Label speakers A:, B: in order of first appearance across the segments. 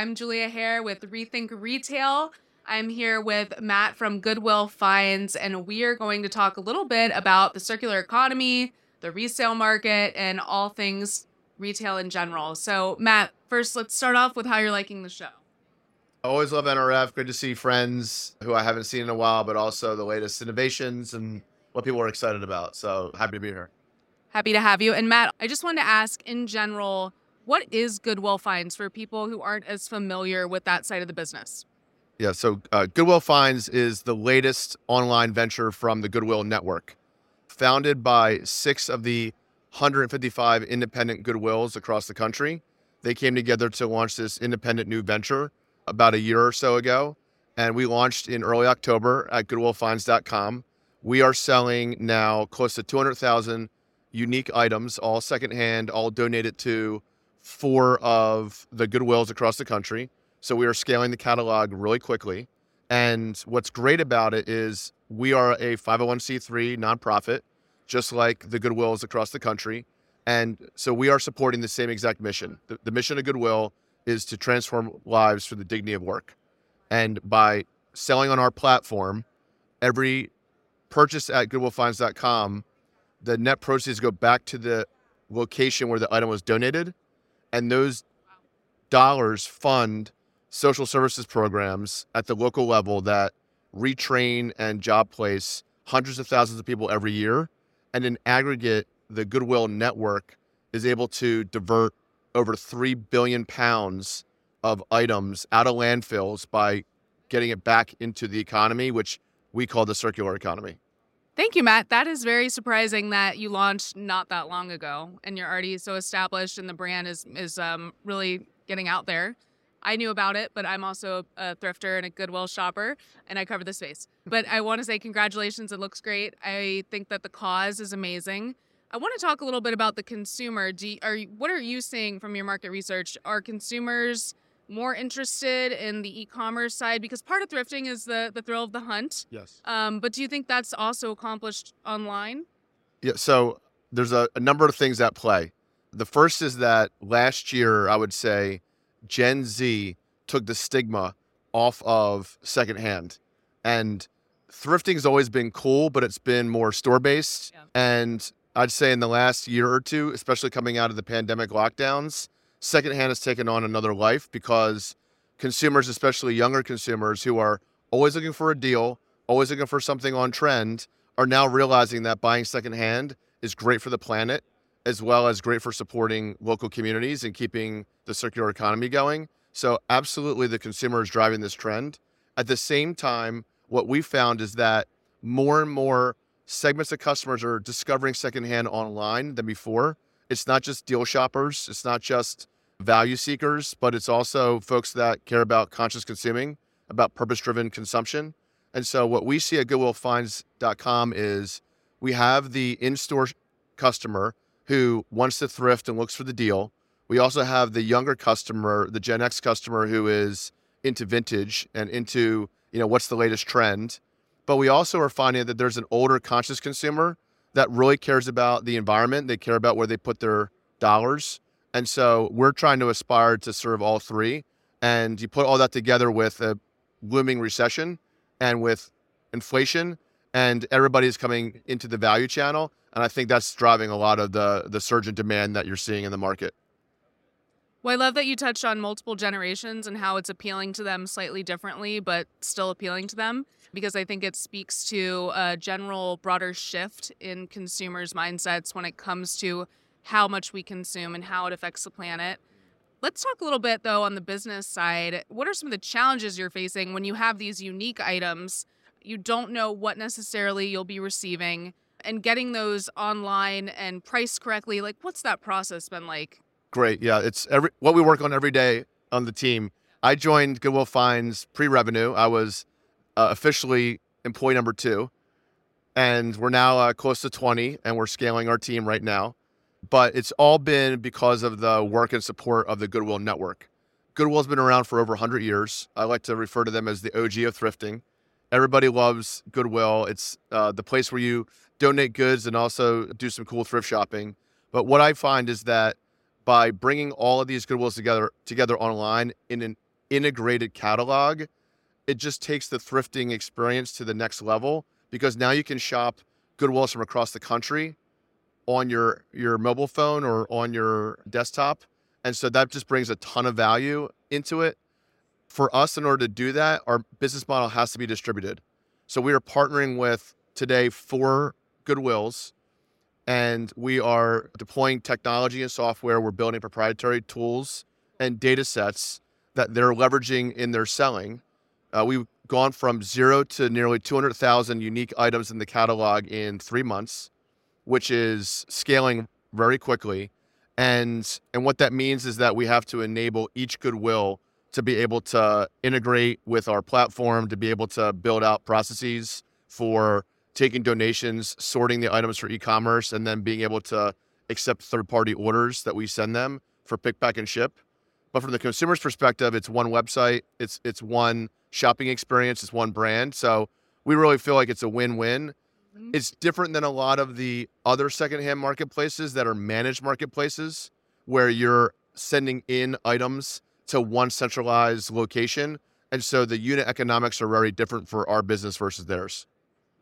A: I'm Julia Hare with Rethink Retail. I'm here with Matt from Goodwill Finds, and we are going to talk a little bit about the circular economy, the resale market, and all things retail in general. So, Matt, first, let's start off with how you're liking the show.
B: I always love NRF. Good to see friends who I haven't seen in a while, but also the latest innovations and what people are excited about. So happy to be here.
A: Happy to have you. And Matt, I just wanted to ask in general, what is Goodwill Finds for people who aren't as familiar with that side of the business?
B: Yeah, so uh, Goodwill Finds is the latest online venture from the Goodwill Network. Founded by six of the 155 independent Goodwills across the country, they came together to launch this independent new venture about a year or so ago. And we launched in early October at goodwillfinds.com. We are selling now close to 200,000 unique items, all secondhand, all donated to four of the Goodwills across the country. So we are scaling the catalog really quickly. And what's great about it is we are a 501c3 nonprofit, just like the Goodwills across the country. And so we are supporting the same exact mission. The, the mission of Goodwill is to transform lives for the dignity of work. And by selling on our platform, every purchase at goodwillfinds.com, the net proceeds go back to the location where the item was donated. And those dollars fund social services programs at the local level that retrain and job place hundreds of thousands of people every year. And in aggregate, the Goodwill network is able to divert over 3 billion pounds of items out of landfills by getting it back into the economy, which we call the circular economy.
A: Thank you, Matt. That is very surprising that you launched not that long ago and you're already so established and the brand is is um, really getting out there. I knew about it, but I'm also a thrifter and a Goodwill shopper, and I cover the space. But I want to say congratulations. It looks great. I think that the cause is amazing. I want to talk a little bit about the consumer. Do you, are what are you seeing from your market research? Are consumers more interested in the e-commerce side because part of thrifting is the the thrill of the hunt.
B: Yes.
A: Um, but do you think that's also accomplished online?
B: Yeah. So there's a, a number of things at play. The first is that last year, I would say Gen Z took the stigma off of secondhand. And thrifting has always been cool, but it's been more store based. Yeah. And I'd say in the last year or two, especially coming out of the pandemic lockdowns, secondhand has taken on another life because consumers, especially younger consumers who are always looking for a deal, always looking for something on trend, are now realizing that buying secondhand is great for the planet as well as great for supporting local communities and keeping the circular economy going. So, absolutely, the consumer is driving this trend. At the same time, what we found is that more and more segments of customers are discovering secondhand online than before. It's not just deal shoppers, it's not just value seekers, but it's also folks that care about conscious consuming, about purpose driven consumption. And so, what we see at GoodwillFinds.com is we have the in store customer who wants to thrift and looks for the deal. We also have the younger customer, the Gen X customer who is into vintage and into, you know, what's the latest trend. But we also are finding that there's an older conscious consumer that really cares about the environment. They care about where they put their dollars. And so we're trying to aspire to serve all three. And you put all that together with a looming recession and with inflation, and everybody's coming into the value channel. And I think that's driving a lot of the the surge in demand that you're seeing in the market.
A: Well, I love that you touched on multiple generations and how it's appealing to them slightly differently, but still appealing to them, because I think it speaks to a general broader shift in consumers' mindsets when it comes to how much we consume and how it affects the planet. Let's talk a little bit, though, on the business side. What are some of the challenges you're facing when you have these unique items? You don't know what necessarily you'll be receiving and getting those online and priced correctly like what's that process been like
B: great yeah it's every what we work on every day on the team. I joined goodwill finds pre-revenue. I was uh, officially employee number two and we're now uh, close to 20 and we're scaling our team right now. But it's all been because of the work and support of the goodwill network. Goodwill's been around for over 100 years. I like to refer to them as the og of thrifting. Everybody loves goodwill. It's uh, the place where you donate goods and also do some cool thrift shopping. But what I find is that by bringing all of these Goodwills together together online in an integrated catalog, it just takes the thrifting experience to the next level because now you can shop Goodwills from across the country on your your mobile phone or on your desktop. And so that just brings a ton of value into it. For us, in order to do that, our business model has to be distributed. So we are partnering with today four Goodwills, and we are deploying technology and software. We're building proprietary tools and data sets that they're leveraging in their selling. Uh, we've gone from zero to nearly 200,000 unique items in the catalog in three months, which is scaling very quickly. And, and what that means is that we have to enable each Goodwill to be able to integrate with our platform, to be able to build out processes for taking donations, sorting the items for e-commerce, and then being able to accept third-party orders that we send them for pick, pack, and ship. But from the consumer's perspective, it's one website, it's it's one shopping experience, it's one brand. So we really feel like it's a win-win. Mm-hmm. It's different than a lot of the other secondhand marketplaces that are managed marketplaces where you're sending in items to one centralized location. And so the unit economics are very different for our business versus theirs.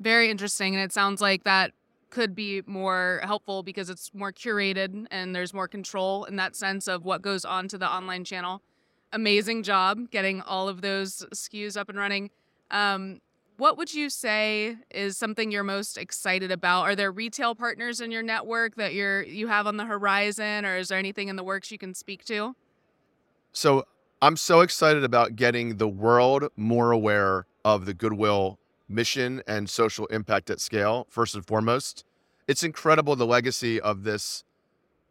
A: Very interesting. And it sounds like that could be more helpful because it's more curated and there's more control in that sense of what goes on to the online channel. Amazing job getting all of those SKUs up and running. Um, what would you say is something you're most excited about? Are there retail partners in your network that you're you have on the horizon, or is there anything in the works you can speak to?
B: So I'm so excited about getting the world more aware of the Goodwill mission and social impact at scale, first and foremost. It's incredible the legacy of this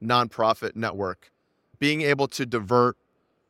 B: nonprofit network. Being able to divert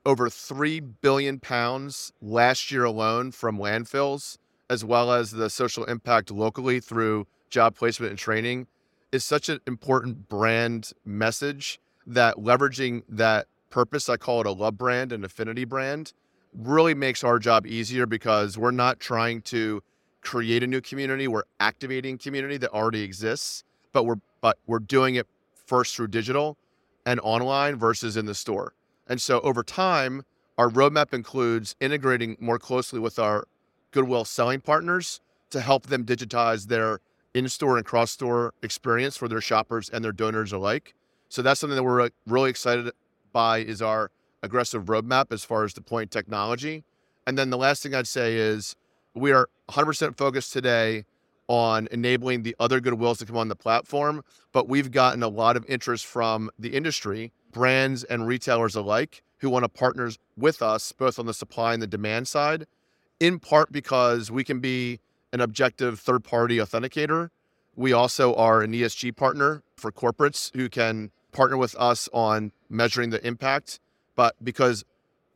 B: over 3 billion pounds last year alone from landfills, as well as the social impact locally through job placement and training, is such an important brand message that leveraging that purpose, I call it a love brand, an affinity brand, really makes our job easier because we're not trying to create a new community. We're activating community that already exists, but we're but we're doing it first through digital and online versus in the store. And so over time, our roadmap includes integrating more closely with our Goodwill selling partners to help them digitize their in-store and cross-store experience for their shoppers and their donors alike. So that's something that we're really excited by is our aggressive roadmap as far as deploying technology. And then the last thing I'd say is we are 100% focused today on enabling the other goodwills to come on the platform, but we've gotten a lot of interest from the industry, brands and retailers alike, who want to partner with us both on the supply and the demand side, in part because we can be an objective third party authenticator. We also are an ESG partner for corporates who can partner with us on measuring the impact, but because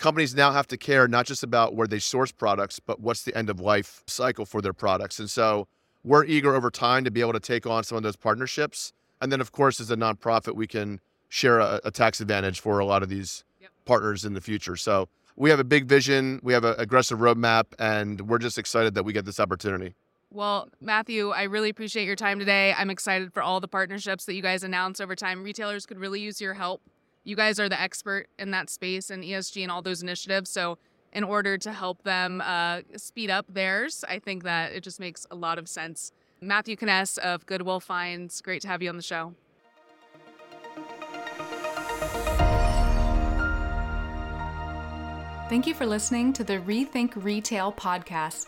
B: companies now have to care not just about where they source products, but what's the end of life cycle for their products. And so we're eager over time to be able to take on some of those partnerships. And then, of course, as a nonprofit, we can share a, a tax advantage for a lot of these yep. partners in the future. So we have a big vision, we have an aggressive roadmap, and we're just excited that we get this opportunity.
A: Well, Matthew, I really appreciate your time today. I'm excited for all the partnerships that you guys announce over time. Retailers could really use your help you guys are the expert in that space and ESG and all those initiatives. So, in order to help them uh, speed up theirs, I think that it just makes a lot of sense. Matthew Kaness of Goodwill Finds, great to have you on the show. Thank you for listening to the Rethink Retail podcast.